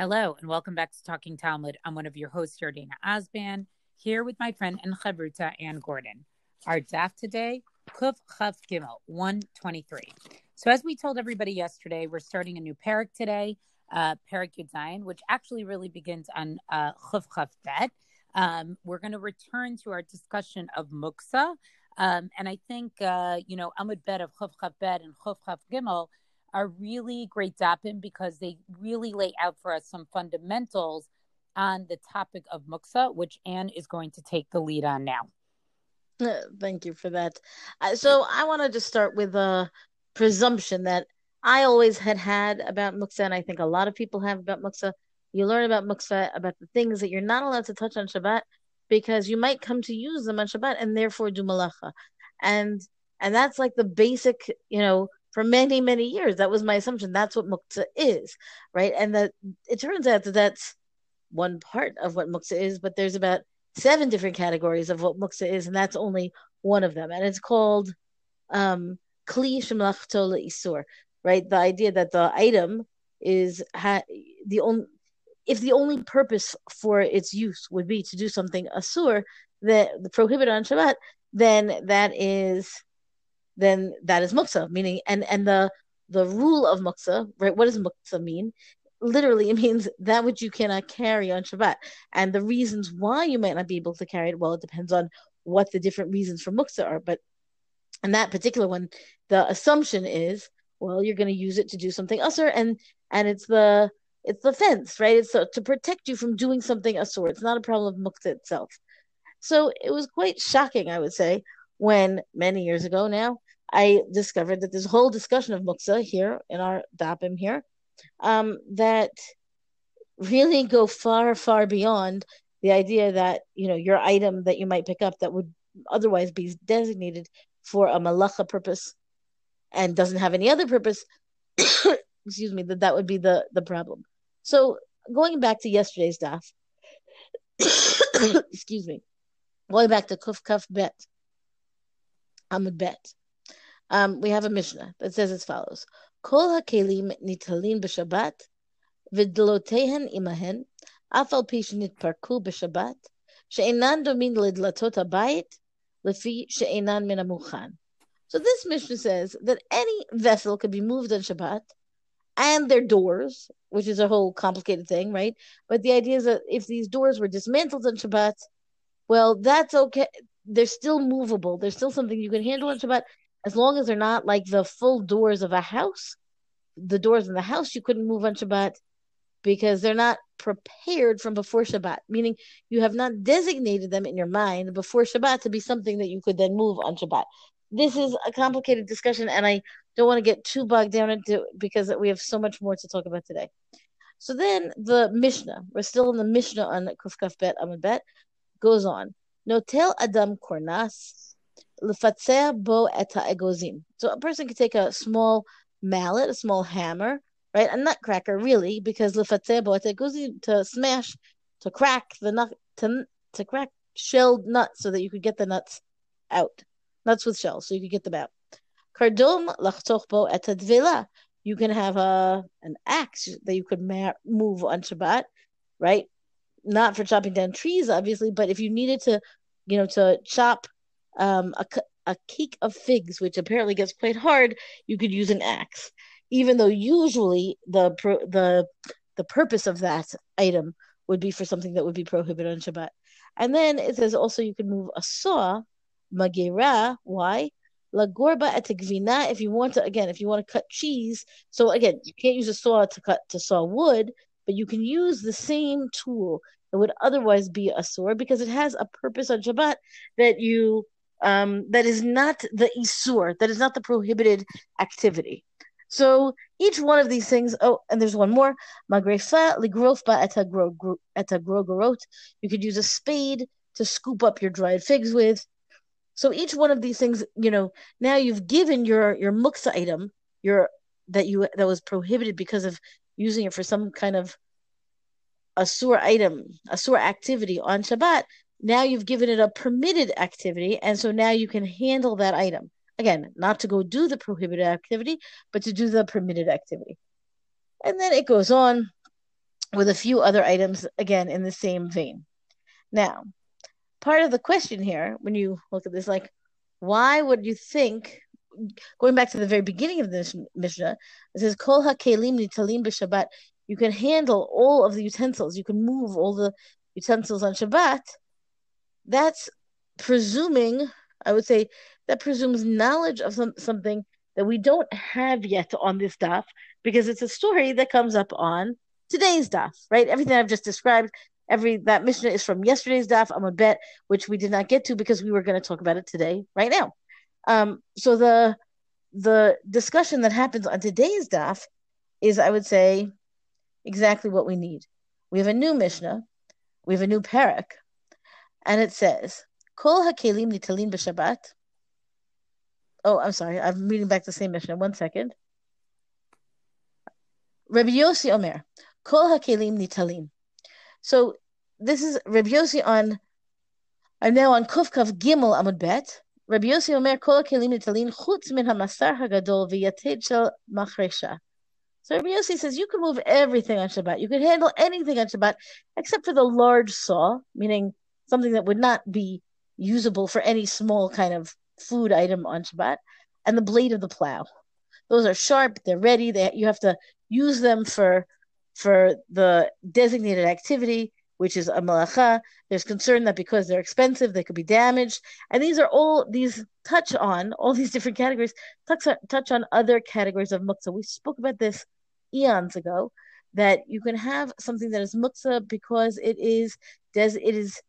Hello, and welcome back to Talking Talmud. I'm one of your hosts, Yardaena Osband, here with my friend and chavruta, Anne Gordon. Our daf today, Kuf Chaf Gimel, 123. So as we told everybody yesterday, we're starting a new parak today, uh, parak Yudzayin, which actually really begins on uh, Chuf Chaf Bet. Um, we're going to return to our discussion of Muksa. Um, and I think, uh, you know, Amud Bet of Chuf Chaf Bet and Chuf Chaf Gimel are really great dapim because they really lay out for us some fundamentals on the topic of muksa, which Anne is going to take the lead on now. Thank you for that. Uh, so I want to just start with a presumption that I always had had about muksa, and I think a lot of people have about muksa. You learn about muksa about the things that you're not allowed to touch on Shabbat because you might come to use them on Shabbat and therefore do malacha, and and that's like the basic, you know, for many many years. That was my assumption. That's what muktzah is right? And that it turns out that that's one part of what muktzah is but there's about seven different categories of what muktzah is and that's only one of them. And it's called um kli isur right? The idea that the item is ha- the only if the only purpose for its use would be to do something asur that the prohibited on Shabbat, then that is then that is muksa, meaning and and the the rule of muksa, right? What does muksa mean? Literally, it means that which you cannot carry on Shabbat. And the reasons why you might not be able to carry it, well, it depends on what the different reasons for muksa are. But in that particular one, the assumption is, well, you're going to use it to do something asur, and and it's the it's the fence, right? It's to, to protect you from doing something asur. It's not a problem of muksa itself. So it was quite shocking, I would say, when many years ago now I discovered that this whole discussion of muksa here in our dapim here um, that really go far, far beyond the idea that you know your item that you might pick up that would otherwise be designated for a malacha purpose and doesn't have any other purpose. excuse me, that that would be the the problem. So going back to yesterday's daf, excuse me, going back to kuf kaf bet, amud bet um, we have a Mishnah that says as follows: Kol hakelim nitalin b'Shabbat v'dlotehen imahen afal pi parku b'Shabbat she'enan domin lidlatot habayit lefi she'enan min amuchan. So this Mishnah says that any vessel could be moved on Shabbat and their doors, which is a whole complicated thing, right? But the idea is that if these doors were dismantled on Shabbat, well, that's okay. They're still movable. There's still something you can handle on Shabbat, as long as they're not like the full doors of a house, the doors in the house you couldn't move on Shabbat because they're not prepared from before Shabbat, meaning you have not designated them in your mind before Shabbat to be something that you could then move on Shabbat. This is a complicated discussion, and I don't want to get too bogged down into because we have so much more to talk about today. So then the Mishnah, we're still in the Mishnah on Kufkaf Bet Amud Bet, goes on. Notel Adam Kornas bo et egozim. So a person could take a small mallet, a small hammer, right, a nutcracker, really, because lefatzea bo et egozim to smash, to crack the nut, to to crack shelled nuts so that you could get the nuts out, nuts with shells, so you could get them out. Kardom lachtoch bo etadvela. You can have a an axe that you could move on Shabbat, right? Not for chopping down trees, obviously, but if you needed to, you know, to chop um, a, a cake of figs, which apparently gets quite hard, you could use an axe, even though usually the the the purpose of that item would be for something that would be prohibited on Shabbat. And then it says also you can move a saw, magera. Why? La gorba etegvina. If you want to, again, if you want to cut cheese, so again, you can't use a saw to cut to saw wood, but you can use the same tool that would otherwise be a sword because it has a purpose on Shabbat that you um, that is not the isur, that is not the prohibited activity. So each one of these things. Oh, and there's one more. Magrefa ligrofba etagorogorot. You could use a spade to scoop up your dried figs with. So each one of these things, you know, now you've given your your muksa item, your that you that was prohibited because of using it for some kind of a asur item, a asur activity on Shabbat now you've given it a permitted activity and so now you can handle that item again not to go do the prohibited activity but to do the permitted activity and then it goes on with a few other items, again, in the same vein. Now, part of the question here, when you look at this, like, why would you think, going back to the very beginning of this Mishnah, it says, Kol ha-kelim nitalim b'Shabbat, you can handle all of the utensils, you can move all the utensils on Shabbat. That's presuming, I would say, that presumes knowledge of some, something that we don't have yet on this daf, because it's a story that comes up on today's daf, right? Everything I've just described, every that Mishnah is from yesterday's daf. I'm a bet, which we did not get to because we were going to talk about it today, right now. Um, so the the discussion that happens on today's daf is, I would say, exactly what we need. We have a new Mishnah, we have a new parak, and it says, "Kol hakelim nitalin b'Shabbat." Oh, I'm sorry. I'm reading back the same Mishnah. One second. Rabbi Yossi Omer, Kol hakelim nitalin. So this is Rabbi Yossi on. I'm now on Kufkav Gimel Amud Bet. Rabbi Yossi Omer Kol hakelim nitalin chutz min hamasar hagadol v'yated shel machresha. So Rabbi Yossi says you can move everything on Shabbat. You can handle anything on Shabbat except for the large saw, meaning something that would not be usable for any small kind of food item on Shabbat, and the blade of the plow. Those are sharp. They're ready. They you have to use them for for the designated activity, which is a malacha. There's concern that because they're expensive, they could be damaged. And these are all these touch on all these different categories, touch on, touch on other categories of muktzah. We spoke about this eons ago that you can have something that is muktzah because it is does it is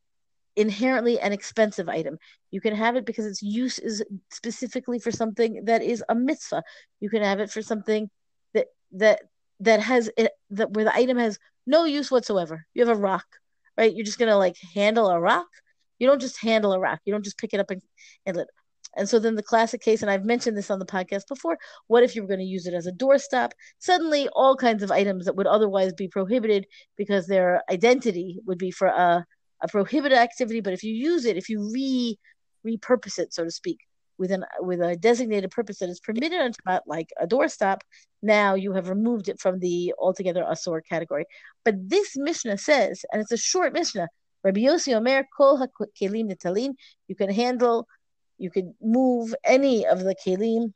inherently an expensive item. You can have it because its use is specifically for something that is a mitzvah. You can have it for something that that that has it that where the item has no use whatsoever. You have a rock, right? You're just gonna like handle a rock. You don't just handle a rock. You don't just pick it up and handle it. And so then the classic case, and I've mentioned this on the podcast before, what if you were going to use it as a doorstop? Suddenly all kinds of items that would otherwise be prohibited because their identity would be for a, a prohibited activity. But if you use it, if you re repurpose it, so to speak, with an with a designated purpose that is permitted on Shabbat, like a doorstop, now you have removed it from the altogether asur category. But this Mishnah says, and it's a short Mishnah, Rabbi Yossi Omer Kol HaKelim Nitalin, you can handle, you can move any of the kelim,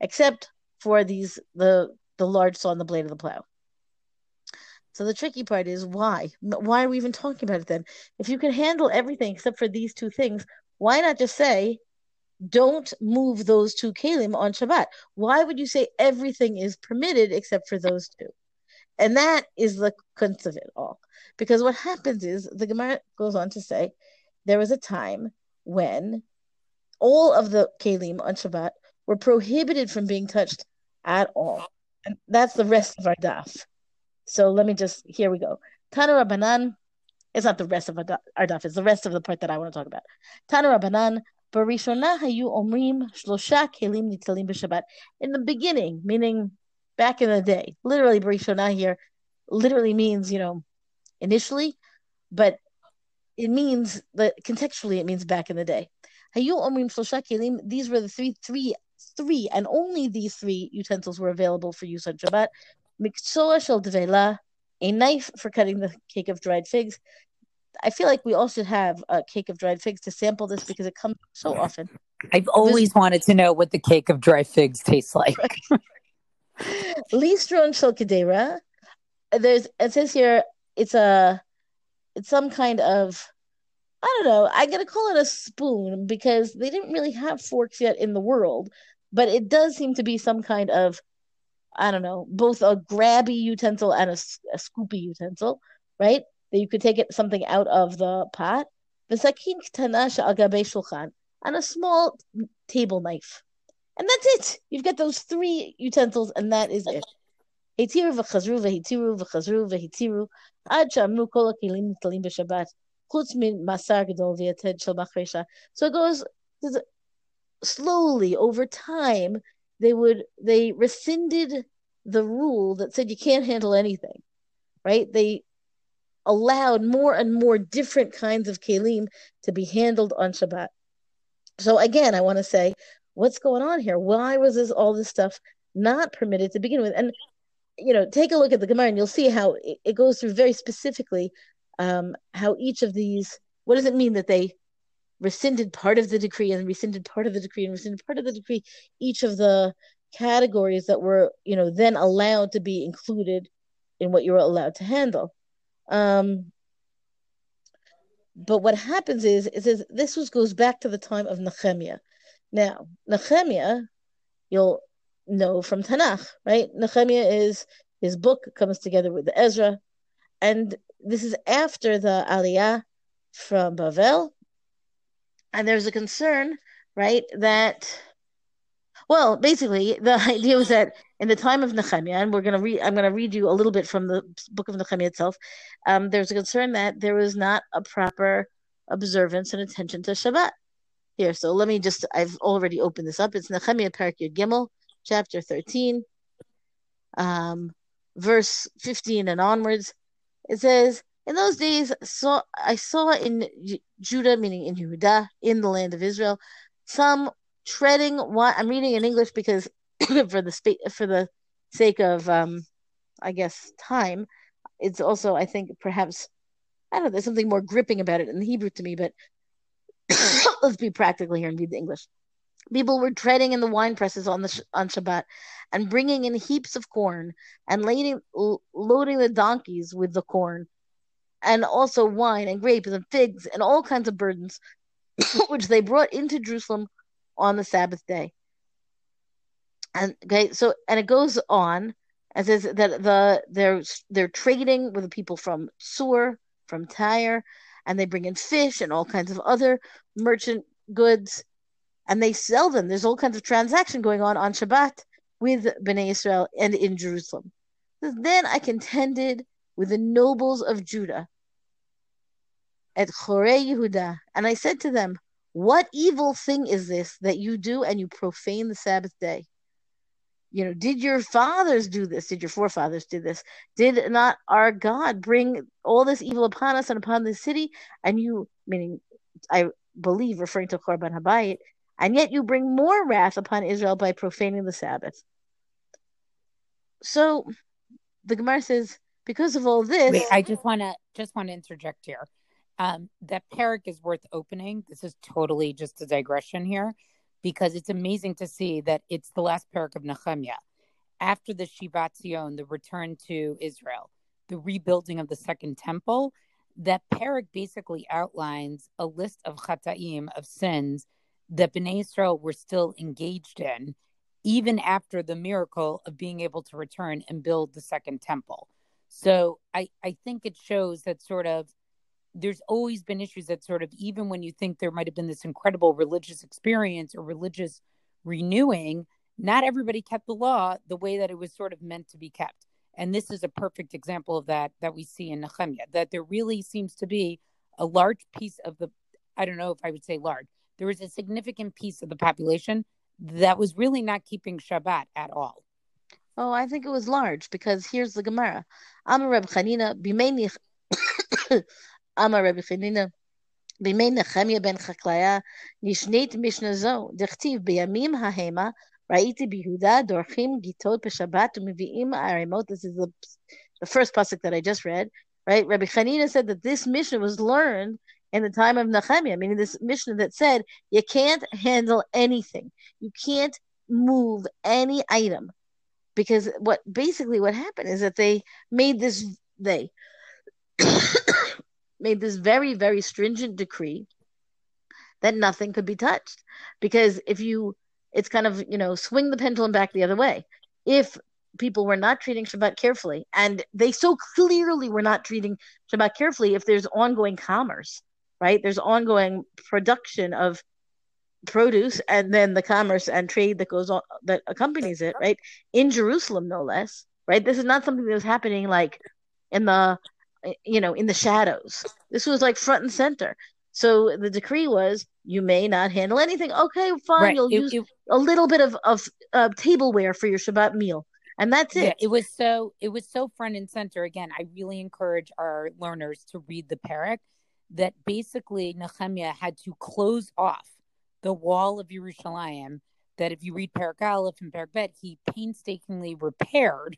except for these the the large saw and the blade of the plow. So the tricky part is why? Why are we even talking about it then? If you can handle everything except for these two things, why not just say don't move those two kalim on Shabbat. Why would you say everything is permitted except for those two? And that is the kunst of it all. Because what happens is the Gemara goes on to say there was a time when all of the kalim on Shabbat were prohibited from being touched at all. And that's the rest of our daf. So let me just, here we go. Tana Rabbanan, it's not the rest of our daf, it's the rest of the part that I want to talk about. Tana Rabbanan, Hayu Omrim Kelim Nitalim In the beginning, meaning back in the day, literally Barishona here literally means, you know, initially, but it means that contextually it means back in the day. Hayu Omrim Kelim, these were the three, three, three, and only these three utensils were available for use on Shabbat. Shel devela, a knife for cutting the cake of dried figs. I feel like we all should have a cake of dried figs to sample this because it comes so often. I've always this... wanted to know what the cake of dried figs tastes like. Listron shel There's it says here it's a it's some kind of I don't know. I'm gonna call it a spoon because they didn't really have forks yet in the world, but it does seem to be some kind of I don't know, both a grabby utensil and a, a scoopy utensil, right? that you could take it something out of the pot. And a small table knife. And that's it. You've got those three utensils, and that is it. So it goes slowly over time. They would they rescinded the rule that said you can't handle anything, right? They allowed more and more different kinds of kelim to be handled on Shabbat. So again, I want to say, what's going on here? Why was this all this stuff not permitted to begin with? And you know, take a look at the Gemara and you'll see how it, it goes through very specifically um, how each of these. What does it mean that they rescinded part of the decree and rescinded part of the decree and rescinded part of the decree? Each of the categories that were, you know, then allowed to be included in what you were allowed to handle. Um, but what happens is, it says this was goes back to the time of Nehemiah. Now, Nehemiah, you'll know from Tanakh, right? Nehemiah is his book comes together with the Ezra, and this is after the Aliyah from Bavel, and there's a concern, right, that well, basically, the idea was that in the time of Nehemiah, and we're going to read, I'm going to read you a little bit from the book of Nehemiah itself. Um, there's a concern that there was not a proper observance and attention to Shabbat. Here, so let me just, I've already opened this up. It's Nehemiah Parak Gimel, chapter 13, um, verse 15 and onwards. It says, in those days, saw I saw in Judah, meaning in Yehuda, in the land of Israel, some treading what I'm reading in English because for the spa- for the sake of um, I guess time, it's also I think perhaps I don't know. There's something more gripping about it in the Hebrew to me, but let's be practical here and read the English. People were treading in the wine presses on the on Shabbat, and bringing in heaps of corn and loading loading the donkeys with the corn, and also wine and grapes and figs and all kinds of burdens, which they brought into Jerusalem on the Sabbath day. And okay, so and it goes on and says that the they're they're trading with the people from Sur, from Tyre, and they bring in fish and all kinds of other merchant goods, and they sell them. There's all kinds of transaction going on on Shabbat with Bnei Israel and in Jerusalem. Then I contended with the nobles of Judah at Chorei Yehuda, and I said to them, what evil thing is this that you do and you profane the Sabbath day? You know, did your fathers do this? Did your forefathers do this? Did not our God bring all this evil upon us and upon this city? And you, meaning, I believe, referring to Churban Habayit, and yet you bring more wrath upon Israel by profaning the Sabbath. So the Gemara says, because of all this, Wait, I just want to just want to interject here. Um, that parak is worth opening. This is totally just a digression here because it's amazing to see that it's the last parak of Nehemiah. After the Shivat Zion, the return to Israel, the rebuilding of the second temple, that parak basically outlines a list of chataim, of sins that Bnei Israel were still engaged in, even after the miracle of being able to return and build the second temple. So I, I think it shows that sort of there's always been issues that sort of even when you think there might have been this incredible religious experience or religious renewing not everybody kept the law the way that it was sort of meant to be kept. And this is a perfect example of that that we see in Nehemiah that there really seems to be a large piece of the I don't know if I would say large there was a significant piece of the population that was really not keeping Shabbat at all Oh, I think it was large because here's the Gemara. Amar Reb Chanina b'meinich. Amar Reb Chanina b'mei Nechemia ben Chaklaya nishnit Mishnah zo dechtiv b'yamim hahema ra'iti ביהודה dorchim גיטות בשבת umivim ערימות. This is the, the first pasuk that I just read, right? Rabbi Chanina said that this Mishnah was learned in the time of Nehemiah, meaning this Mishnah that said you can't handle anything. You can't move any item because what basically what happened is that they made this they made this very, very stringent decree that nothing could be touched. Because if you, it's kind of, you know, swing the pendulum back the other way. If people were not treating Shabbat carefully, and they so clearly were not treating Shabbat carefully, if there's ongoing commerce, right? There's ongoing production of produce and then the commerce and trade that goes on that accompanies it, right? In Jerusalem, no less, right? This is not something that was happening like in the you know, in the shadows. This was like front and center. So the decree was you may not handle anything. Okay, fine. Right. You'll it, use it, a little bit of of uh, tableware for your Shabbat meal, and that's it. Yeah, it was so it was so front and center. Again, I really encourage our learners to read the parak. That basically Nehemiah had to close off the wall of Yerushalayim. That if you read Parak Aleph and Parak Bet, he painstakingly repaired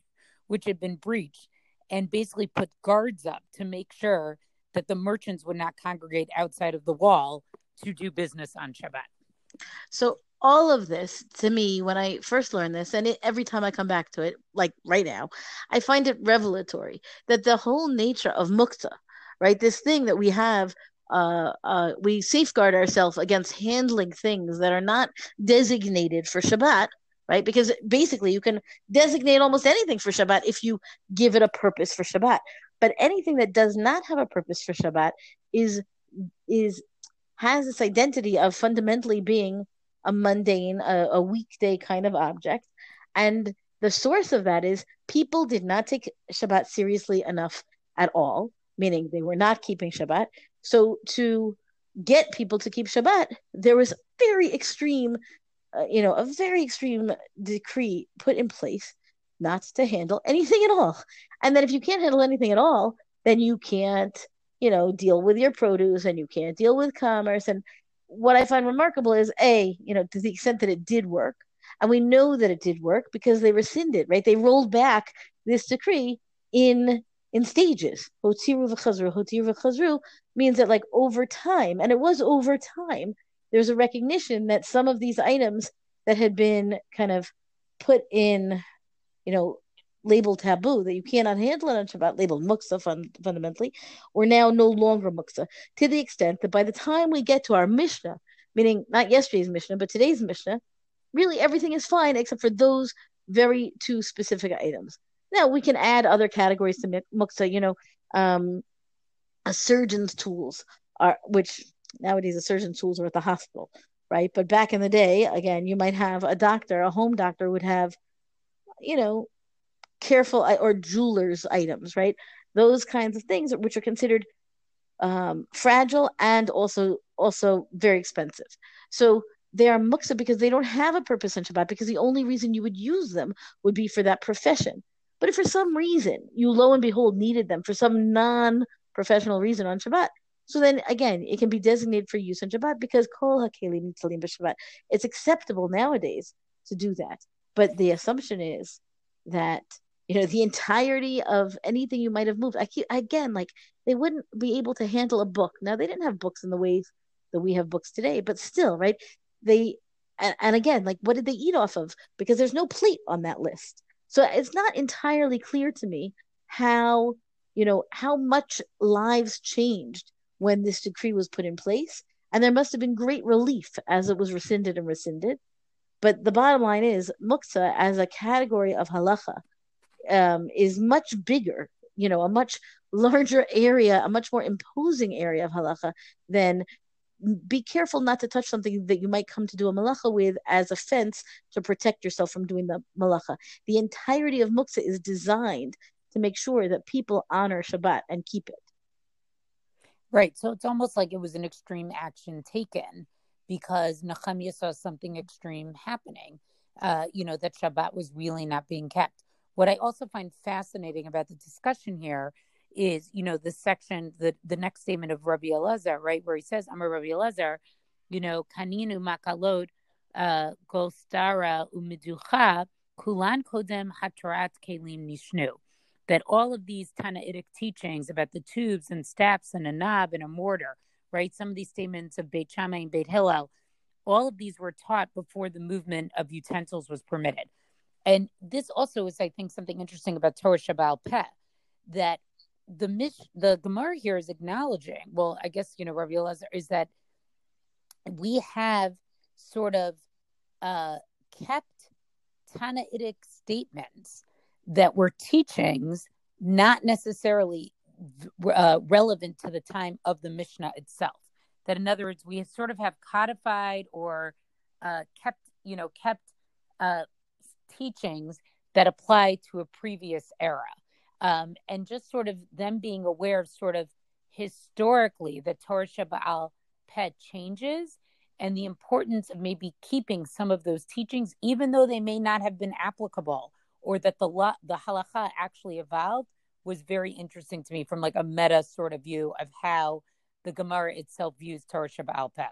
which had been breached, and basically put guards up to make sure that the merchants would not congregate outside of the wall to do business on Shabbat. So all of this to me when i first learned this and it, every time i come back to it like right now i find it revelatory that the whole nature of mukta right this thing that we have uh, uh, we safeguard ourselves against handling things that are not designated for Shabbat, right? Because basically, you can designate almost anything for Shabbat if you give it a purpose for Shabbat. But anything that does not have a purpose for Shabbat is is has this identity of fundamentally being a mundane, a, a weekday kind of object. And the source of that is people did not take Shabbat seriously enough at all, meaning they were not keeping Shabbat. So to get people to keep Shabbat, there was very extreme, uh, you know, a very extreme decree put in place not to handle anything at all. And then if you can't handle anything at all, then you can't, you know, deal with your produce and you can't deal with commerce and what I find remarkable is a, you know, to the extent that it did work, and we know that it did work because they rescinded, right? They rolled back this decree in in stages. Hotiru v'chazru, hotiru v'chazru means that like over time, and it was over time, there's a recognition that some of these items that had been kind of put in, you know, labeled taboo that you cannot handle it on Shabbat, labeled muksa fun, fundamentally, or now no longer muksa, to the extent that by the time we get to our Mishnah, meaning not yesterday's Mishnah, but today's Mishnah, really everything is fine except for those very two specific items. Now we can add other categories to muksa, you know, um, a surgeon's tools are, which nowadays the surgeon's tools are at the hospital, right? But back in the day, again, you might have a doctor, a home doctor would have, you know, careful or jewelers items, right? Those kinds of things, which are considered um, fragile and also also very expensive. So they are muksa because they don't have a purpose in Shabbat because the only reason you would use them would be for that profession. But if for some reason you lo and behold needed them for some non-professional reason on Shabbat, so then again it can be designated for use on Shabbat because kol hakelim nitalim b'Shabbat. It's acceptable nowadays to do that. But the assumption is that you know the entirety of anything you might have moved i keep again like they wouldn't be able to handle a book now they didn't have books in the ways that we have books today but still right they and, and again like what did they eat off of because there's no plate on that list so it's not entirely clear to me how you know how much lives changed when this decree was put in place. And there must have been great relief as it was rescinded and rescinded. But the bottom line is muksa as a category of halacha um, is much bigger, you know, a much larger area, a much more imposing area of halacha than be careful not to touch something that you might come to do a malacha with as a fence to protect yourself from doing the malacha. The entirety of muksa is designed to make sure that people honor Shabbat and keep it. Right. So it's almost like it was an extreme action taken because Nehemiah saw something extreme happening. Uh, you know, that Shabbat was really not being kept. What I also find fascinating about the discussion here is, you know, the section, the, the next statement of Rabbi Elazar, right, where he says, I'm a Rabbi Elazar, you know, kaninu makalot uh, golstara umiducha kulan kodem hatarat kelim nishnu. That all of these Tannaitic teachings about the tubes and staffs and a knob and a mortar, right? Some of these statements of Beit Shammai and Beit Hillel, all of these were taught before the movement of utensils was permitted. And this also is, I think, something interesting about Torah Sheba'al Peh, that the Mish, the Gemara here is acknowledging. Well, I guess you know, Rabbi Elazar is that we have sort of uh, kept Tannaitic statements that were teachings, not necessarily uh, relevant to the time of the Mishnah itself. That, in other words, we sort of have codified or uh, kept, you know, kept uh, teachings that apply to a previous era. Um, and just sort of them being aware of sort of historically the Torah Sheba'al Peh changes and the importance of maybe keeping some of those teachings, even though they may not have been applicable or that the the halacha actually evolved, was very interesting to me from like a meta sort of view of how the Gemara itself views Torah Sheba'al Peh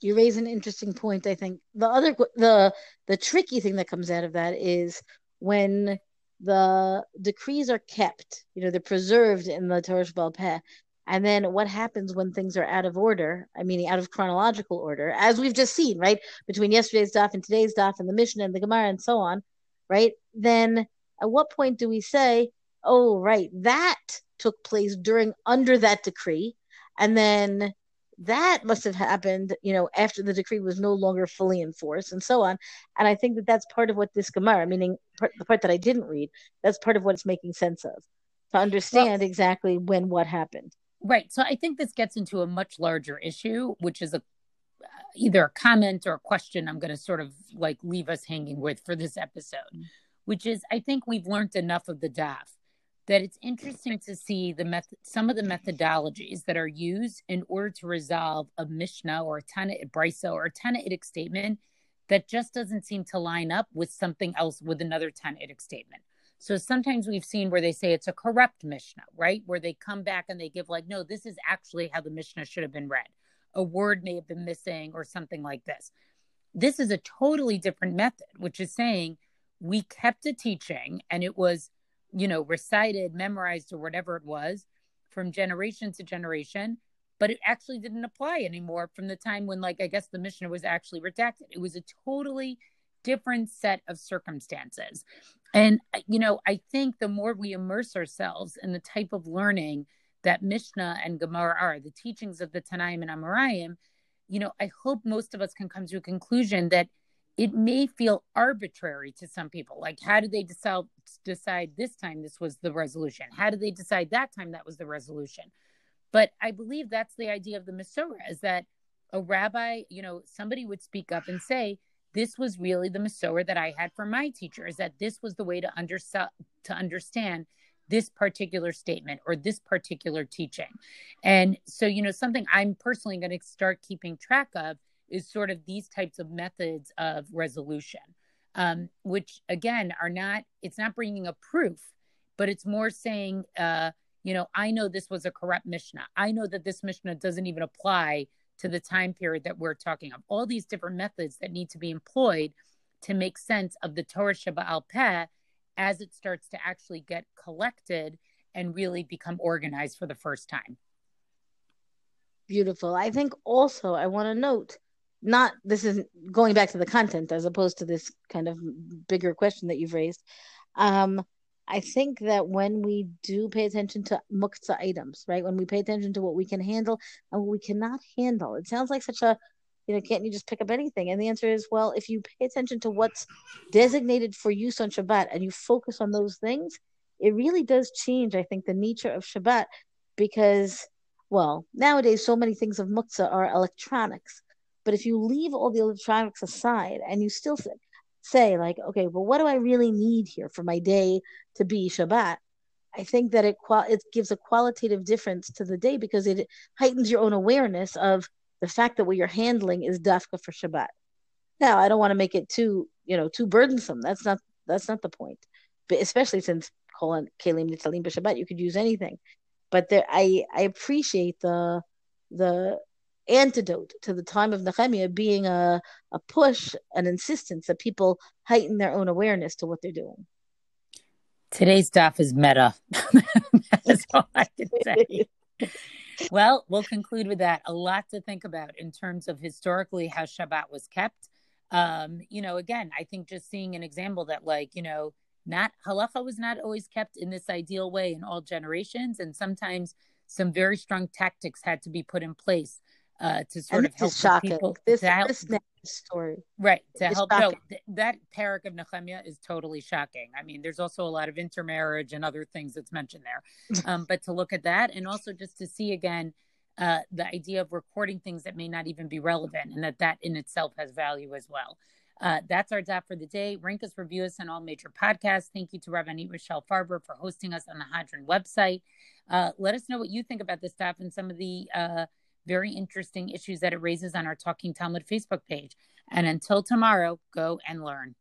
you raise an interesting point. I think the other the the tricky thing that comes out of that is when the decrees are kept, you know, they're preserved in the Torah Sheba'al Peh. And then what happens when things are out of order? I mean, out of chronological order, as we've just seen, right? Between yesterday's daf and today's daf and the Mishnah and the Gemara and so on, right? Then at what point do we say, oh, right, that took place during under that decree, and then that must have happened, you know, after the decree was no longer fully enforced, and so on. And I think that that's part of what this Gemara, meaning part, the part that I didn't read, that's part of what it's making sense of to understand well, exactly when what happened. Right. So I think this gets into a much larger issue, which is a either a comment or a question I'm going to sort of like leave us hanging with for this episode, mm-hmm. which is I think we've learned enough of the DAF that it's interesting to see the method, some of the methodologies that are used in order to resolve a Mishnah or a Tanait Brisa or a Tanaitic statement that just doesn't seem to line up with something else with another Tanaitic statement. So sometimes we've seen where they say it's a corrupt Mishnah, right? Where they come back and they give like, no, this is actually how the Mishnah should have been read. A word may have been missing or something like this. This is a totally different method, which is saying we kept a teaching and it was you know, recited, memorized, or whatever it was from generation to generation, but it actually didn't apply anymore from the time when, like, I guess the Mishnah was actually redacted. It was a totally different set of circumstances. And, uh, you know, I think the more we immerse ourselves in the type of learning that Mishnah and Gemara are, the teachings of the Tanaim and Amoraim, you know, I hope most of us can come to a conclusion that it may feel arbitrary to some people. Like, how did they decide decide this time this was the resolution? How did they decide that time that was the resolution? But I believe that's the idea of the Masorah is that a rabbi, you know, somebody would speak up and say, "This was really the Masorah that I had for my teacher. Is that this was the way to under to understand." this particular statement or this particular teaching. And so, you know, something I'm personally going to start keeping track of is sort of these types of methods of resolution, um, which again are not, it's not bringing a proof, but it's more saying, uh, you know, I know this was a corrupt Mishnah. I know that this Mishnah doesn't even apply to the time period that we're talking of. All these different methods that need to be employed to make sense of the Torah Sheba'al Peh as it starts to actually get collected and really become organized for the first time. Beautiful. I think also I want to note not this is going back to the content as opposed to this kind of bigger question that you've raised. Um, I think that when we do pay attention to muktzah items, right, when we pay attention to what we can handle and what we cannot handle, it sounds like such a, you know, can't you just pick up anything? And the answer is, well, if you pay attention to what's designated for use on Shabbat and you focus on those things, it really does change, I think, the nature of Shabbat because, well, nowadays so many things of muktzah are electronics but if you leave all the electronics aside and you still say, like, okay, well, what do I really need here for my day to be Shabbat? I think that it qual- it gives a qualitative difference to the day because it heightens your own awareness of the fact that what you're handling is dafka for Shabbat. Now, I don't want to make it too, you know, too burdensome. That's not that's not the point. But especially since calling kelim nitalim b'Shabbat, you could use anything. But there, I I appreciate the the antidote to the time of Nehemiah being a, a push, an insistence that people heighten their own awareness to what they're doing. Today's stuff is meta. That's all I can say. well, we'll conclude with that. A lot to think about in terms of historically how Shabbat was kept. Um, you know, again, I think just seeing an example that, like, you know, not halacha was not always kept in this ideal way in all generations, and sometimes some very strong tactics had to be put in place uh, to sort and of help shocking. people. This, to help, this story, right? To help. No, th- that parak of Nehemiah is totally shocking. I mean, there's also a lot of intermarriage and other things that's mentioned there. um, but to look at that, and also just to see again uh, the idea of recording things that may not even be relevant, and that that in itself has value as well. Uh, that's our daf for the day. Rank us, review us on all major podcasts. Thank you to Rabbanit Michelle Farber for hosting us on the Hadran website. Uh, let us know what you think about this stuff and some of the uh, very interesting issues that it raises on our Talking Talmud Facebook page. And until tomorrow, go and learn.